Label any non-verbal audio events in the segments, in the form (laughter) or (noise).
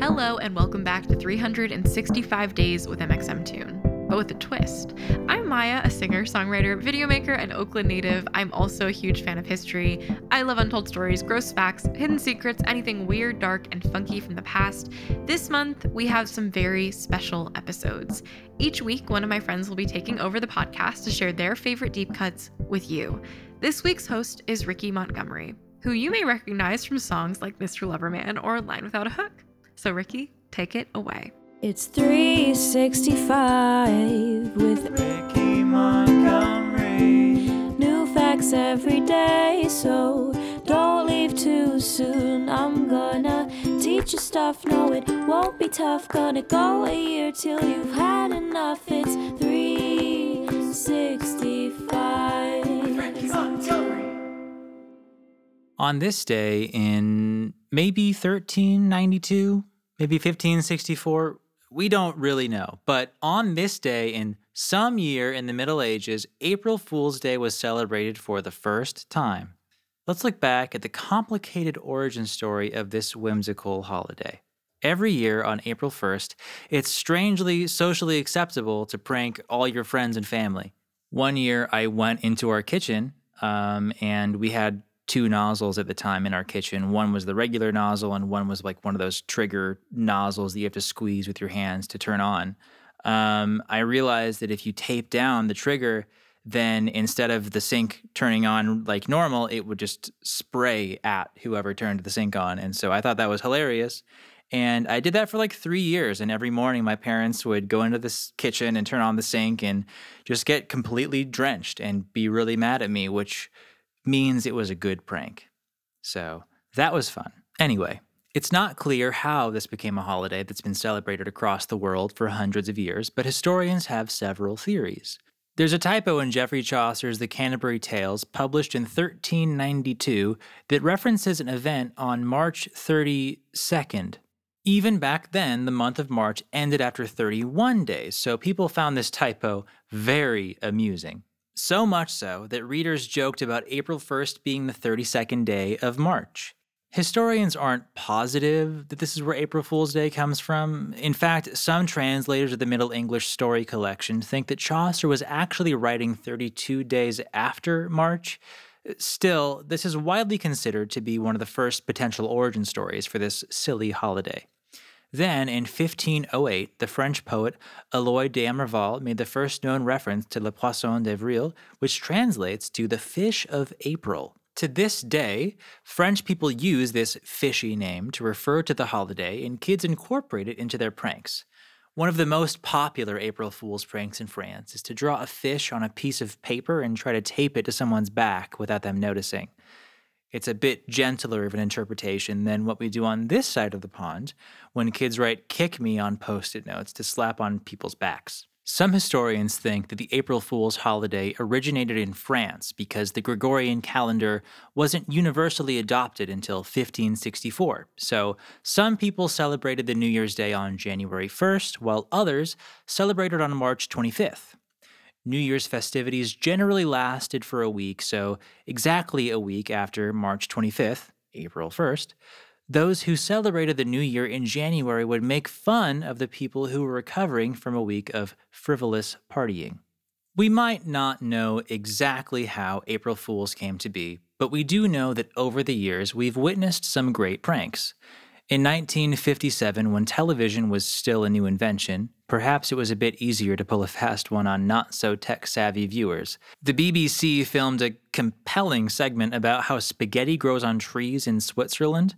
Hello, and welcome back to 365 Days with mxmtoon. but with a twist. I'm Maia, a singer, songwriter, videomaker, and Oakland native. I'm also a huge fan of history. I love untold stories, gross facts, hidden secrets, anything weird, dark, and funky from the past. This month, we have some very special episodes. Each week, one of my friends will be taking over the podcast to share their favorite deep cuts with you. This week's host is Ricky Montgomery, who you may recognize from songs like Mr. Loverman or Line Without a Hook. So, Ricky, take it away. It's 365 with Ricky Montgomery. new facts every day. So don't leave too soon. I'm gonna teach you stuff. No, it won't be tough. Gonna go a year till you've had enough. It's 365. Ricky Montgomery. On this day in maybe 1392, maybe 1564, we don't really know. But on this day in some year in the Middle Ages, April Fool's Day was celebrated for the first time. Let's look back at the complicated origin story of this whimsical holiday. Every year on April 1st, it's strangely socially acceptable to prank all your friends and family. One year I went into our kitchen um, and we had two nozzles at the time in our kitchen. One was the regular nozzle, and one was like one of those trigger nozzles that you have to squeeze with your hands to turn on. Um, I realized that if you tape down the trigger, then instead of the sink turning on like normal, it would just spray at whoever turned the sink on. And so I thought that was hilarious. And I did that for like three years. And every morning, my parents would go into this kitchen and turn on the sink and just get completely drenched and be really mad at me, which means it was a good prank. So that was fun. Anyway, it's not clear how this became a holiday that's been celebrated across the world for hundreds of years, but historians have several theories. There's a typo in Geoffrey Chaucer's The Canterbury Tales, published in 1392, that references an event on March 32nd. Even back then, the month of March ended after 31 days, so people found this typo very amusing. So much so that readers joked about April 1st being the 32nd day of March. Historians aren't positive that this is where April Fool's Day comes from. In fact, some translators of the Middle English Story Collection think that Chaucer was actually writing 32 days after March. Still, this is widely considered to be one of the first potential origin stories for this silly holiday. Then, in 1508, the French poet Eloy d'Amerval made the first known reference to Le Poisson d'Avril, which translates to the fish of April. To this day, French people use this fishy name to refer to the holiday, and kids incorporate it into their pranks. One of the most popular April Fool's pranks in France is to draw a fish on a piece of paper and try to tape it to someone's back without them noticing. It's a bit gentler of an interpretation than what we do on this side of the pond when kids write kick me on post it notes to slap on people's backs. Some historians think that the April Fool's holiday originated in France because the Gregorian calendar wasn't universally adopted until 1564. So some people celebrated the New Year's Day on January 1st, while others celebrated on March 25th. New Year's festivities generally lasted for a week, so exactly a week after March 25th, April 1st, those who celebrated the new year in January would make fun of the people who were recovering from a week of frivolous partying. We might not know exactly how April Fools came to be, but we do know that over the years we've witnessed some great pranks. In 1957, when television was still a new invention, perhaps it was a bit easier to pull a fast one on not so tech savvy viewers. The BBC filmed a compelling segment about how spaghetti grows on trees in Switzerland.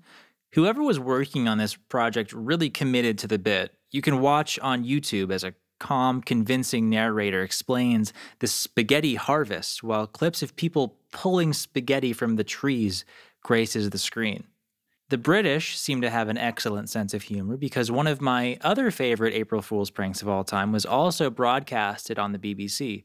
Whoever was working on this project really committed to the bit. You can watch on YouTube as a calm, convincing narrator explains the spaghetti harvest while clips of people pulling spaghetti from the trees graces the screen. The British seem to have an excellent sense of humor because one of my other favorite April Fool's pranks of all time was also broadcasted on the BBC.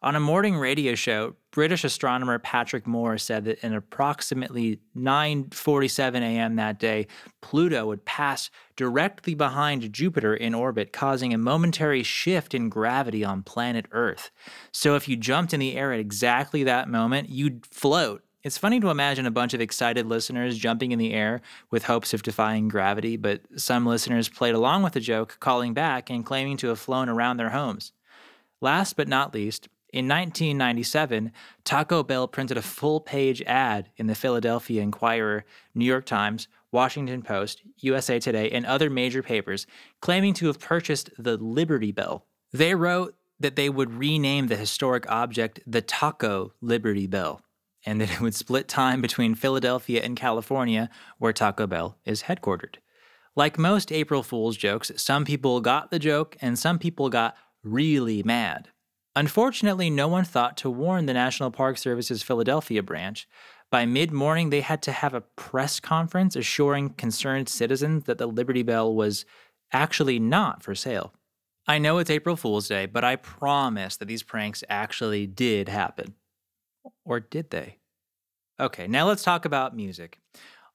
On a morning radio show, British astronomer Patrick Moore said that in approximately 9:47 a.m. that day, Pluto would pass directly behind Jupiter in orbit, causing a momentary shift in gravity on planet Earth. So if you jumped in the air at exactly that moment, you'd float. It's funny to imagine a bunch of excited listeners jumping in the air with hopes of defying gravity, but some listeners played along with the joke, calling back and claiming to have flown around their homes. Last but not least, in 1997, Taco Bell printed a full page ad in the Philadelphia Inquirer, New York Times, Washington Post, USA Today, and other major papers, claiming to have purchased the Liberty Bell. They wrote that they would rename the historic object the Taco Liberty Bell, and that it would split time between Philadelphia and California, where Taco Bell is headquartered. Like most April Fool's jokes, some people got the joke and some people got really mad. Unfortunately, no one thought to warn the National Park Service's Philadelphia branch. By mid morning, they had to have a press conference assuring concerned citizens that the Liberty Bell was actually not for sale. I know it's April Fool's Day, but I promise that these pranks actually did happen. Or did they? Okay, now let's talk about music.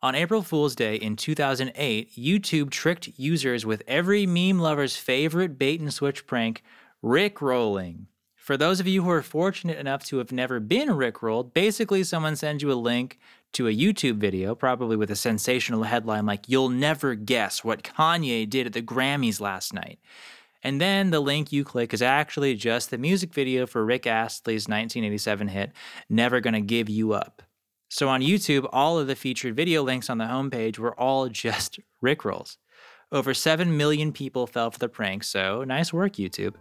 On April Fool's Day in 2008, YouTube tricked users with every meme lover's favorite bait and switch prank, Rick rolling. For those of you who are fortunate enough to have never been Rickrolled, basically someone sends you a link to a YouTube video, probably with a sensational headline like, You'll never guess what Kanye did at the Grammys last night. And then the link you click is actually just the music video for Rick Astley's 1987 hit, Never Gonna Give You Up. So on YouTube, all of the featured video links on the homepage were all (laughs) just Rickrolls. Over 7 million people fell for the prank, so nice work, YouTube.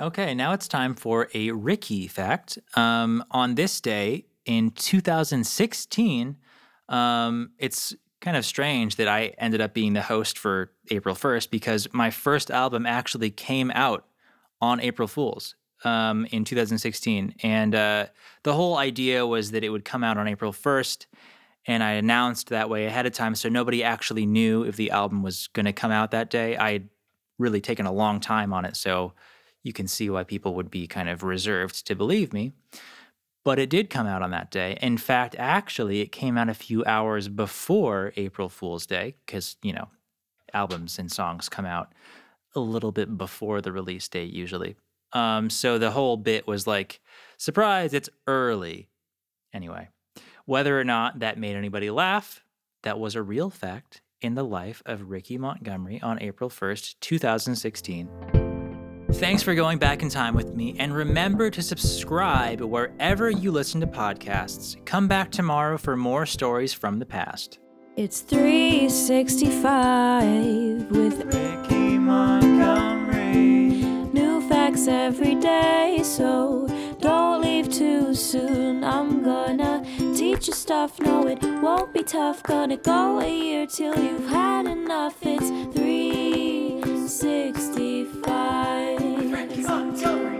Okay, now it's time for a Ricky fact. Um, on this day in 2016, um, it's kind of strange that I ended up being the host for April 1st because my first album actually came out on April Fool's um, in 2016. And uh, the whole idea was that it would come out on April 1st. And I announced that way ahead of time. So nobody actually knew if the album was going to come out that day. I had really taken a long time on it. So you can see why people would be kind of reserved to believe me. But it did come out on that day. In fact, actually, it came out a few hours before April Fool's Day, because, you know, albums and songs come out a little bit before the release date usually. Um, so the whole bit was like, surprise, it's early. Anyway, whether or not that made anybody laugh, that was a real fact in the life of Ricky Montgomery on April 1st, 2016. Thanks for going back in time with me, and remember to subscribe wherever you listen to podcasts. Come back tomorrow for more stories from the past. It's 365 with Ricky Montgomery. new facts every day. So don't leave too soon. I'm gonna teach you stuff. No, it won't be tough. Gonna go a year till you've had enough. It's 365. Oh.